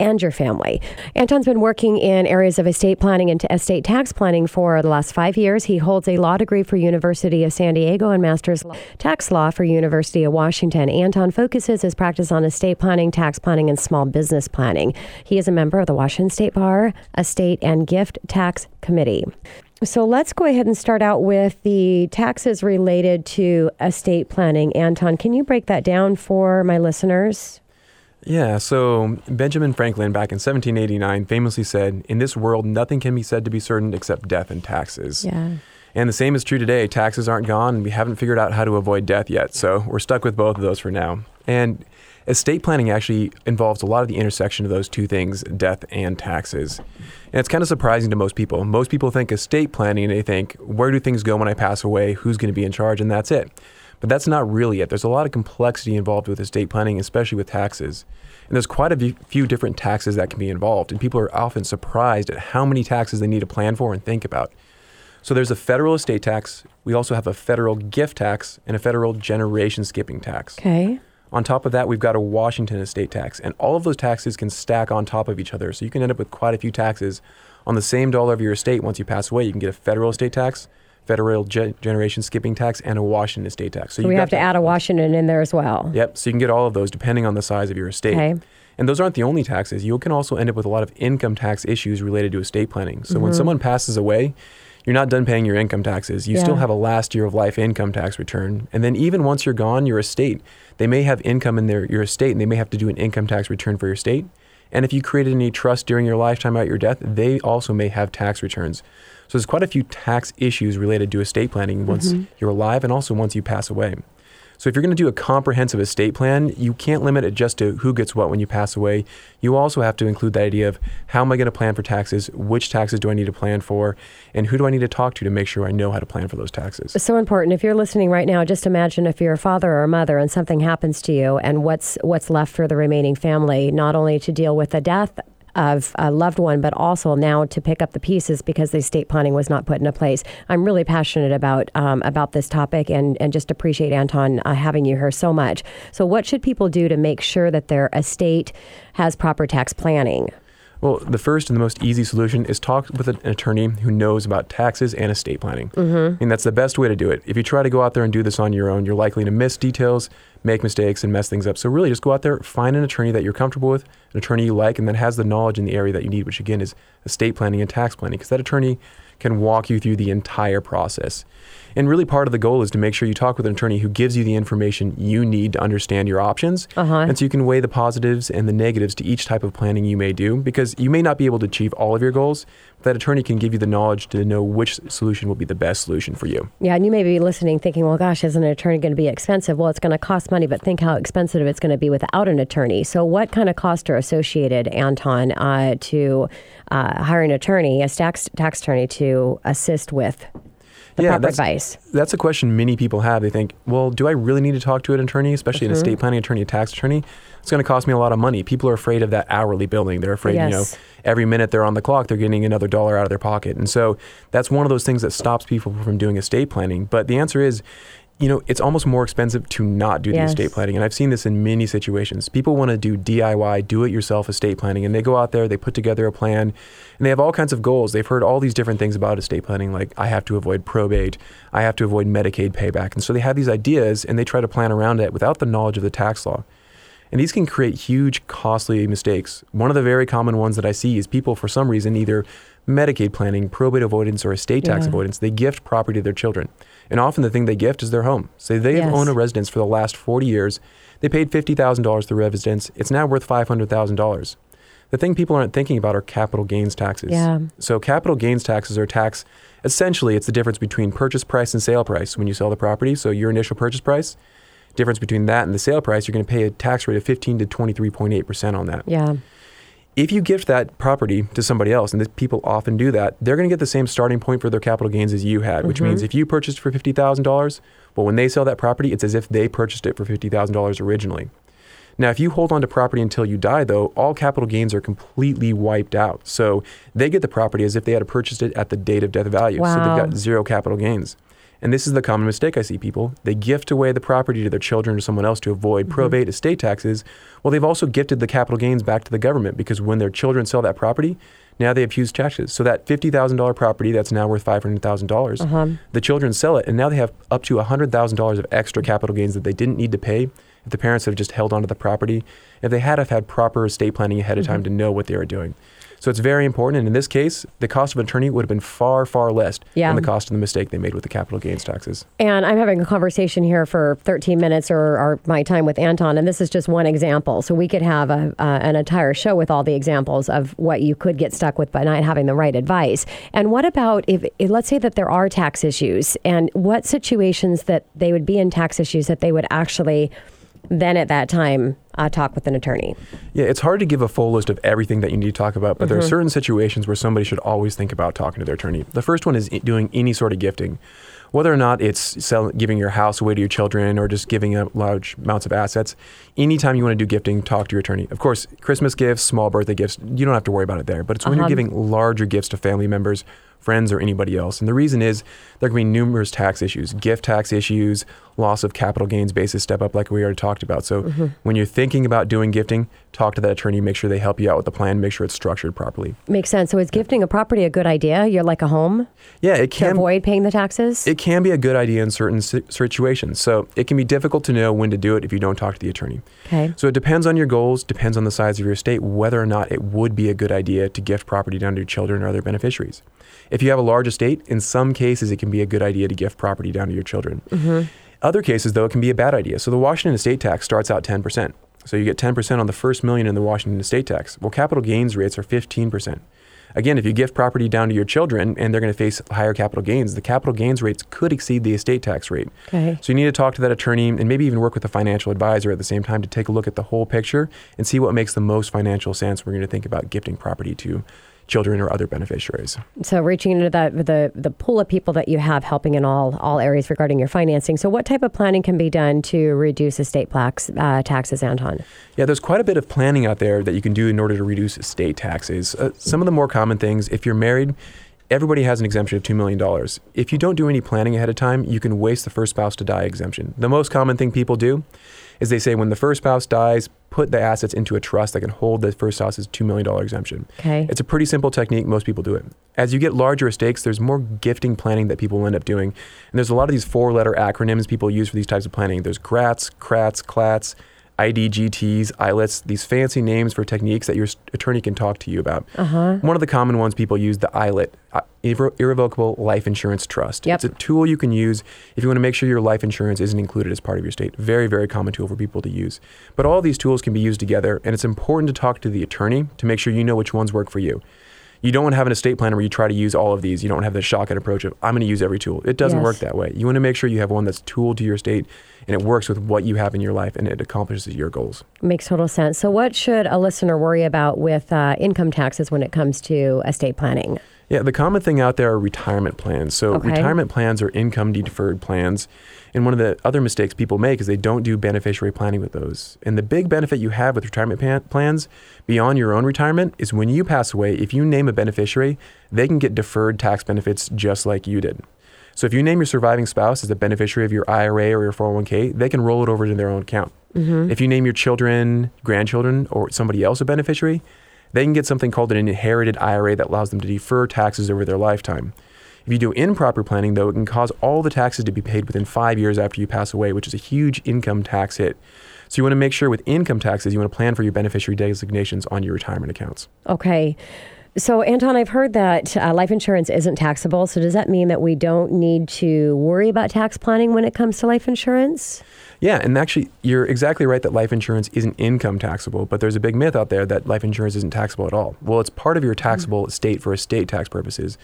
and your family. Anton's been working in areas of estate planning and estate tax planning for the last five years. He holds a law degree for University of San Diego and master's tax law for University of Washington. Anton focuses his practice on estate planning, tax planning, and small business planning. He is a member of the Washington State Bar Estate and Gift Tax Committee. So let's go ahead and start out with the taxes related to estate planning. Anton, can you break that down for my listeners? Yeah, so Benjamin Franklin back in 1789 famously said, In this world, nothing can be said to be certain except death and taxes. Yeah. And the same is true today. Taxes aren't gone, and we haven't figured out how to avoid death yet. So we're stuck with both of those for now. And estate planning actually involves a lot of the intersection of those two things, death and taxes. And it's kind of surprising to most people. Most people think estate planning, and they think, where do things go when I pass away? Who's going to be in charge? And that's it. But that's not really it. There's a lot of complexity involved with estate planning, especially with taxes. And there's quite a few different taxes that can be involved. And people are often surprised at how many taxes they need to plan for and think about. So there's a federal estate tax. We also have a federal gift tax and a federal generation skipping tax. Okay. On top of that, we've got a Washington estate tax. And all of those taxes can stack on top of each other. So you can end up with quite a few taxes on the same dollar of your estate once you pass away. You can get a federal estate tax, federal ge- generation skipping tax and a Washington estate tax. So, so we have to add a Washington in there as well. Yep. So you can get all of those depending on the size of your estate. Okay. And those aren't the only taxes. You can also end up with a lot of income tax issues related to estate planning. So mm-hmm. when someone passes away, you're not done paying your income taxes. You yeah. still have a last year of life income tax return. And then even once you're gone, your estate, they may have income in their your estate and they may have to do an income tax return for your estate. And if you created any trust during your lifetime at your death, they also may have tax returns. So there's quite a few tax issues related to estate planning once mm-hmm. you're alive and also once you pass away. So if you're going to do a comprehensive estate plan, you can't limit it just to who gets what when you pass away. You also have to include the idea of how am I going to plan for taxes? Which taxes do I need to plan for? And who do I need to talk to to make sure I know how to plan for those taxes? It's so important. If you're listening right now, just imagine if you're a father or a mother and something happens to you and what's what's left for the remaining family, not only to deal with the death of a loved one, but also now to pick up the pieces because the estate planning was not put into place. I'm really passionate about um, about this topic and and just appreciate Anton uh, having you here so much. So, what should people do to make sure that their estate has proper tax planning? Well, the first and the most easy solution is talk with an attorney who knows about taxes and estate planning. Mm-hmm. And that's the best way to do it. If you try to go out there and do this on your own, you're likely to miss details, make mistakes, and mess things up. So, really, just go out there, find an attorney that you're comfortable with, an attorney you like, and that has the knowledge in the area that you need, which again is estate planning and tax planning, because that attorney can walk you through the entire process. And really, part of the goal is to make sure you talk with an attorney who gives you the information you need to understand your options. Uh-huh. And so you can weigh the positives and the negatives to each type of planning you may do because you may not be able to achieve all of your goals, that attorney can give you the knowledge to know which solution will be the best solution for you. Yeah, and you may be listening thinking, well, gosh, isn't an attorney going to be expensive? Well, it's going to cost money, but think how expensive it's going to be without an attorney. So, what kind of costs are associated, Anton, uh, to uh, hire an attorney, a tax, tax attorney, to assist with the yeah, proper that's, advice? That's a question many people have. They think, well, do I really need to talk to an attorney, especially an Mhm. estate planning attorney, a tax attorney? It's going to cost me a lot of money. People are afraid of that hourly billing. They're afraid, you know, every minute they're on the clock, they're getting another dollar out of their pocket. And so that's one of those things that stops people from doing estate planning. But the answer is, you know, it's almost more expensive to not do the Yes. estate planning. And I've seen this in many situations. People want to do DIY, do it yourself estate planning, and they go out there, they put together a plan, and they have all kinds of goals. They've heard all these different things about estate planning, like I have to avoid probate, I have to avoid Medicaid payback. And so they have these ideas and they try to plan around it without the knowledge of the tax law. And these can create huge, costly mistakes. One of the very common ones that I see is people, for some reason, either Medicaid planning, probate avoidance, or estate tax Yeah. avoidance, they gift property to their children. And often the thing they gift is their home. Say they've owned a residence for the last 40 years. They paid $50,000 for the residence. It's now worth $500,000. The thing people aren't thinking about are capital gains taxes. Yeah. So capital gains taxes are tax. Essentially, it's the difference between purchase price and sale price when you sell the property. So your initial purchase price, difference between that and the sale price, you're going to pay a tax rate of 15 to 23.8 percent on that. Yeah. If you gift that property to somebody else, and this, people often do that, they're going to get the same starting point for their capital gains as you had, which Mhm. means if you purchased for fifty thousand dollars, well, when they sell that property, it's as if they purchased it for fifty thousand dollars originally. Now, if you hold on to property until you die, though, all capital gains are completely wiped out. So they get the property as if they had purchased it at the date of death value. So they've got zero capital gains. And this is the common mistake I see people. They gift away the property to their children or someone else to avoid probate estate taxes. Well, they've also gifted the capital gains back to the government because when their children sell that property, now they have huge taxes. So that $50,000 property that's now worth $500,000, Uh-huh. the children sell it and now they have up to $100,000 of extra capital gains that they didn't need to pay if the parents have just held onto the property, if they had have had proper estate planning ahead of time to know what they were doing. So it's very important. And in this case, the cost of an attorney would have been far, far less Yeah. than the cost of the mistake they made with the capital gains taxes. And I'm having a conversation here for 13 minutes or, or my time with Anton, and this is just one example. So we could have a, uh, an entire show with all the examples of what you could get stuck with by not having the right advice. And what about if, if let's say that there are tax issues, and what situations that they would be in tax issues that they would actually then at that time uh, talk with an attorney? Yeah, it's hard to give a full list of everything that you need to talk about, but there are Mhm. certain situations where somebody should always think about talking to their attorney. The first one is doing any sort of gifting. Whether or not it's sell, giving your house away to your children or just giving up large amounts of assets, anytime you want to do gifting, talk to your attorney. Of course, Christmas gifts, small birthday gifts, you don't have to worry about it there. But it's when Uh-huh. you're giving larger gifts to family members, friends, or anybody else. And the reason is there can be numerous tax issues, gift tax issues, loss of capital gains basis step up, like we already talked about. So Mhm. when you're thinking about doing gifting, talk to that attorney, make sure they help you out with the plan, make sure it's structured properly. Makes sense. So is gifting a property a good idea? You're like a home Yeah, it to can avoid paying the taxes? it can be a good idea in certain situations. So it can be difficult to know when to do it if you don't talk to the attorney. okay. So it depends on your goals, depends on the size of your estate, whether or not it would be a good idea to gift property down to your children or other beneficiaries. If you have a large estate, in some cases it can be a good idea to gift property down to your children. Mhm. Other cases, though, it can be a bad idea. So the Washington estate tax starts out 10%. So you get 10% on the first million in the Washington estate tax. Well, capital gains rates are 15%. Again, if you gift property down to your children and they're going to face higher capital gains, the capital gains rates could exceed the estate tax rate. Okay. So you need to talk to that attorney and maybe even work with a financial advisor at the same time to take a look at the whole picture and see what makes the most financial sense. We're going to think about gifting property to children or other beneficiaries. So reaching into that the the pool of people that you have helping in all all areas regarding your financing. So what type of planning can be done to reduce estate plaques uh, taxes, Anton? Yeah, there's quite a bit of planning out there that you can do in order to reduce estate taxes. Uh, some of the more common things, if you're married, everybody has an exemption of $2 million. If you don't do any planning ahead of time, you can waste the first spouse to die exemption. The most common thing people do is they say when the first spouse dies, put the assets into a trust that can hold the first spouse's $2 million exemption. Okay. It's a pretty simple technique. Most people do it. As you get larger estates, there's more gifting planning that people will end up doing. And there's a lot of these four letter acronyms people use for these types of planning. There's GRATs, CRATs, CLATs, IDGTs, ILITs, these fancy names for techniques that your attorney can talk to you about. Uh-huh. One of the common ones people use, the ILIT, Irre- Irrevocable Life Insurance Trust. Yep. It's a tool you can use if you want to make sure your life insurance isn't included as part of your estate. Very, very common tool for people to use. But all these tools can be used together, and it's important to talk to the attorney to make sure you know which ones work for you. You don't want to have an estate plan where you try to use all of these. You don't have the shotgun approach of I'm going to use every tool. It doesn't Yes. work that way. You want to make sure you have one that's tool to your estate and it works with what you have in your life and it accomplishes your goals. Makes total sense. So, what should a listener worry about with uh, income taxes when it comes to estate planning? Yeah, the common thing out there are retirement plans. So Okay. retirement plans are income deferred plans. And one of the other mistakes people make is they don't do beneficiary planning with those. And the big benefit you have with retirement pan- plans beyond your own retirement is when you pass away, if you name a beneficiary, they can get deferred tax benefits just like you did. So if you name your surviving spouse as a beneficiary of your IRA or your 401k, they can roll it over to their own account. Mm-hmm. If you name your children, grandchildren, or somebody else a beneficiary, they can get something called an inherited IRA that allows them to defer taxes over their lifetime. If you do improper planning, though, it can cause all the taxes to be paid within five years after you pass away, which is a huge income tax hit. So you want to make sure with income taxes, you want to plan for your beneficiary designations on your retirement accounts. Okay. So, Anton, I've heard that uh, life insurance isn't taxable. So, does that mean that we don't need to worry about tax planning when it comes to life insurance? Yeah, and actually, you're exactly right that life insurance isn't income taxable, but there's a big myth out there that life insurance isn't taxable at all. Well, it's part of your taxable mm-hmm. estate for estate tax purposes.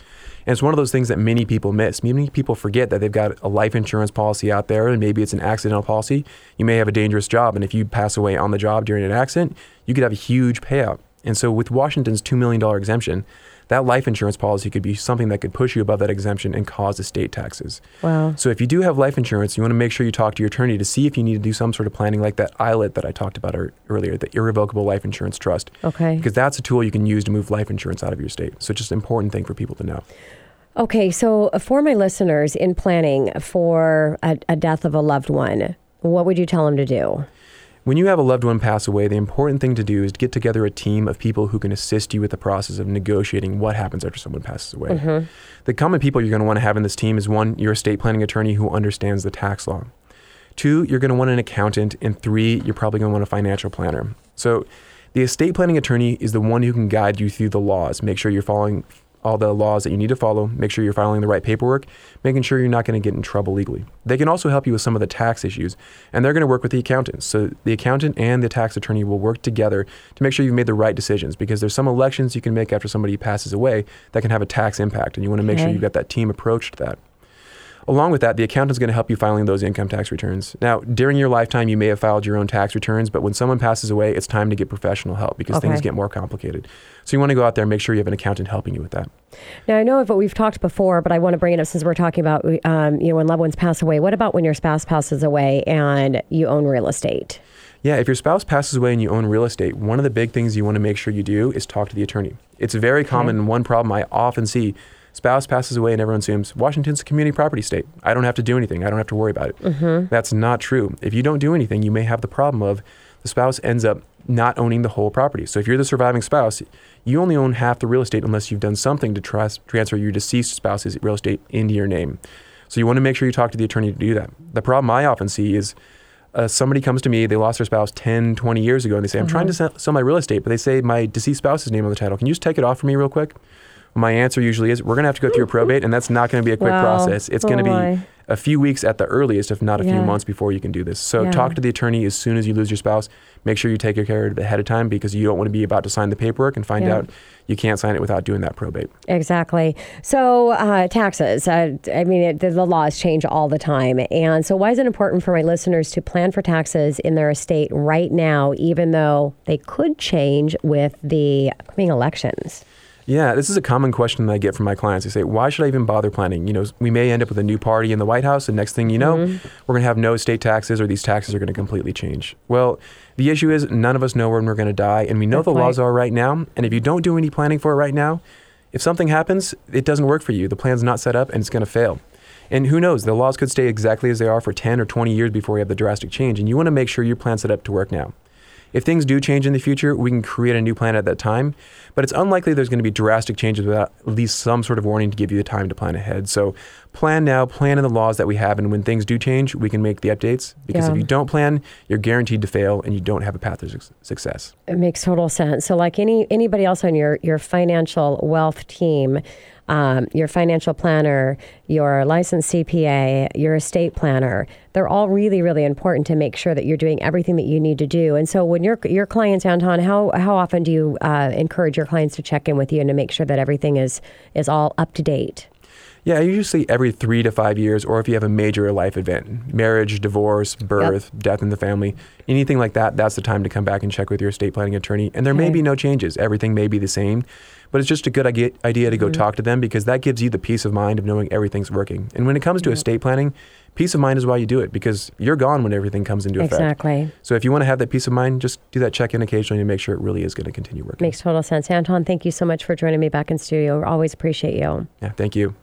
And it's one of those things that many people miss. Many people forget that they've got a life insurance policy out there, and maybe it's an accidental policy. You may have a dangerous job, and if you pass away on the job during an accident, you could have a huge payout. And so, with Washington's $2 million exemption, that life insurance policy could be something that could push you above that exemption and cause estate taxes. Wow. So if you do have life insurance, you want to make sure you talk to your attorney to see if you need to do some sort of planning like that ILIT that I talked about earlier, the irrevocable life insurance trust. Okay. Because that's a tool you can use to move life insurance out of your state. So it's just an important thing for people to know. Okay. So, uh, for my listeners in planning for a, a death of a loved one, what would you tell them to do? When you have a loved one pass away, the important thing to do is to get together a team of people who can assist you with the process of negotiating what happens after someone passes away. Mm-hmm. The common people you're going to want to have in this team is one, your estate planning attorney who understands the tax law. Two, you're going to want an accountant. And three, you're probably going to want a financial planner. So the estate planning attorney is the one who can guide you through the laws, make sure you're following all the laws that you need to follow, make sure you're filing the right paperwork, making sure you're not going to get in trouble legally. They can also help you with some of the tax issues, and they're going to work with the accountant. So the accountant and the tax attorney will work together to make sure you've made the right decisions because there's some elections you can make after somebody passes away that can have a tax impact, and you want to make sure you've got that team approach to that. Along with that, the accountant's going to help you filing those income tax returns. Now, during your lifetime, you may have filed your own tax returns, but when someone passes away, it's time to get professional help because things get more complicated. So you want to go out there and make sure you have an accountant helping you with that. Now, I know of what we've talked before, but I want to bring it up since we're talking about, um, you know, when loved ones pass away. What about when your spouse passes away and you own real estate? Yeah, if your spouse passes away and you own real estate, one of the big things you want to make sure you do is talk to the attorney. It's very common. and One problem I often see spouse passes away and everyone assumes Washington's a community property state. I don't have to do anything. I don't have to worry about it. That's not true. If you don't do anything, you may have the problem of the spouse ends up not owning the whole property. So if you're the surviving spouse, you only own half the real estate unless you've done something to trans- transfer your deceased spouse's real estate into your name. So you want to make sure you talk to the attorney to do that. The problem I often see is uh, somebody comes to me, they lost their spouse 10, 20 years ago, and they say, I'm trying to sell, sell my real estate, but they say my deceased spouse's name on the title. Can you just take it off for me real quick? My answer usually is, we're going to have to go through a probate, and that's not going to be a quick Wow. process. It's going to Oh, be a few weeks at the earliest, if not a few months before you can do this. So Yeah. talk to the attorney as soon as you lose your spouse. Make sure you take your care of it ahead of time because you don't want to be about to sign the paperwork and find Yeah. out you can't sign it without doing that probate. Exactly. So, uh, taxes. Uh, I mean, it, the, the laws change all the time. And so, why is it important for my listeners to plan for taxes in their estate right now, even though they could change with the coming elections? Yeah, this is a common question that I get from my clients. They say, "Why should I even bother planning? You know, we may end up with a new party in the White House, and next thing you know, mm-hmm. we're going to have no estate taxes, or these taxes are going to completely change." Well, the issue is none of us know when we're going to die, and we know Good the laws are right now. And if you don't do any planning for it right now, if something happens, it doesn't work for you. The plan's not set up, and it's going to fail. And who knows? The laws could stay exactly as they are for 10 or 20 years before we have the drastic change. And you want to make sure your plan's set up to work now. If things do change in the future, we can create a new plan at that time. But it's unlikely there's going to be drastic changes without at least some sort of warning to give you the time to plan ahead. So plan now, plan in the laws that we have, and when things do change, we can make the updates. Because Yeah. if you don't plan, you're guaranteed to fail, and you don't have a path to suc- success. It makes total sense. So, like any anybody else on your your financial wealth team, um, your financial planner, your licensed CPA, your estate planner, they're all really really important to make sure that you're doing everything that you need to do. And so, when your your clients, Anton, how how often do you uh, encourage your clients to check in with you and to make sure that everything is is all up to date? Yeah, usually every three to five years, or if you have a major life event, marriage, divorce, birth, death in the family, anything like that, that's the time to come back and check with your estate planning attorney. And there may be no changes. Everything may be the same, but it's just a good idea to go Mhm. talk to them because that gives you the peace of mind of knowing everything's working. And when it comes to estate planning, peace of mind is why you do it because you're gone when everything comes into effect. Exactly. So if you want to have that peace of mind, just do that check in occasionally to make sure it really is going to continue working. Makes total sense. Anton, thank you so much for joining me back in studio. Always appreciate you. Yeah, thank you.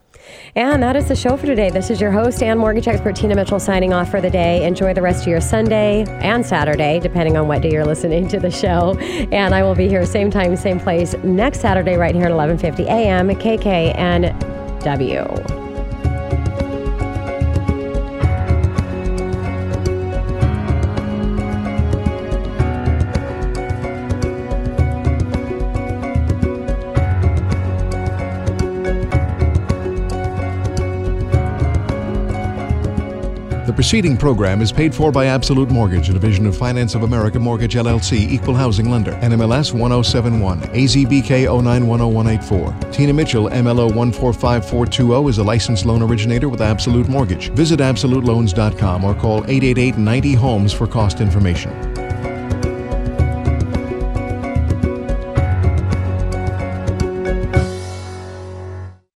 And that is the show for today. This is your host and mortgage expert Tina Mitchell signing off for the day. Enjoy the rest of your Sunday and Saturday, depending on what day you're listening to the show. And I will be here same time, same place next Saturday, right here at 11:50 a.m. KKNW. The preceding program is paid for by Absolute Mortgage, a division of Finance of America Mortgage LLC, equal housing lender, NMLS 1071, AZBK 0910184. Tina Mitchell, MLO 145420, is a licensed loan originator with Absolute Mortgage. Visit AbsoluteLoans.com or call 888 90 Homes for cost information.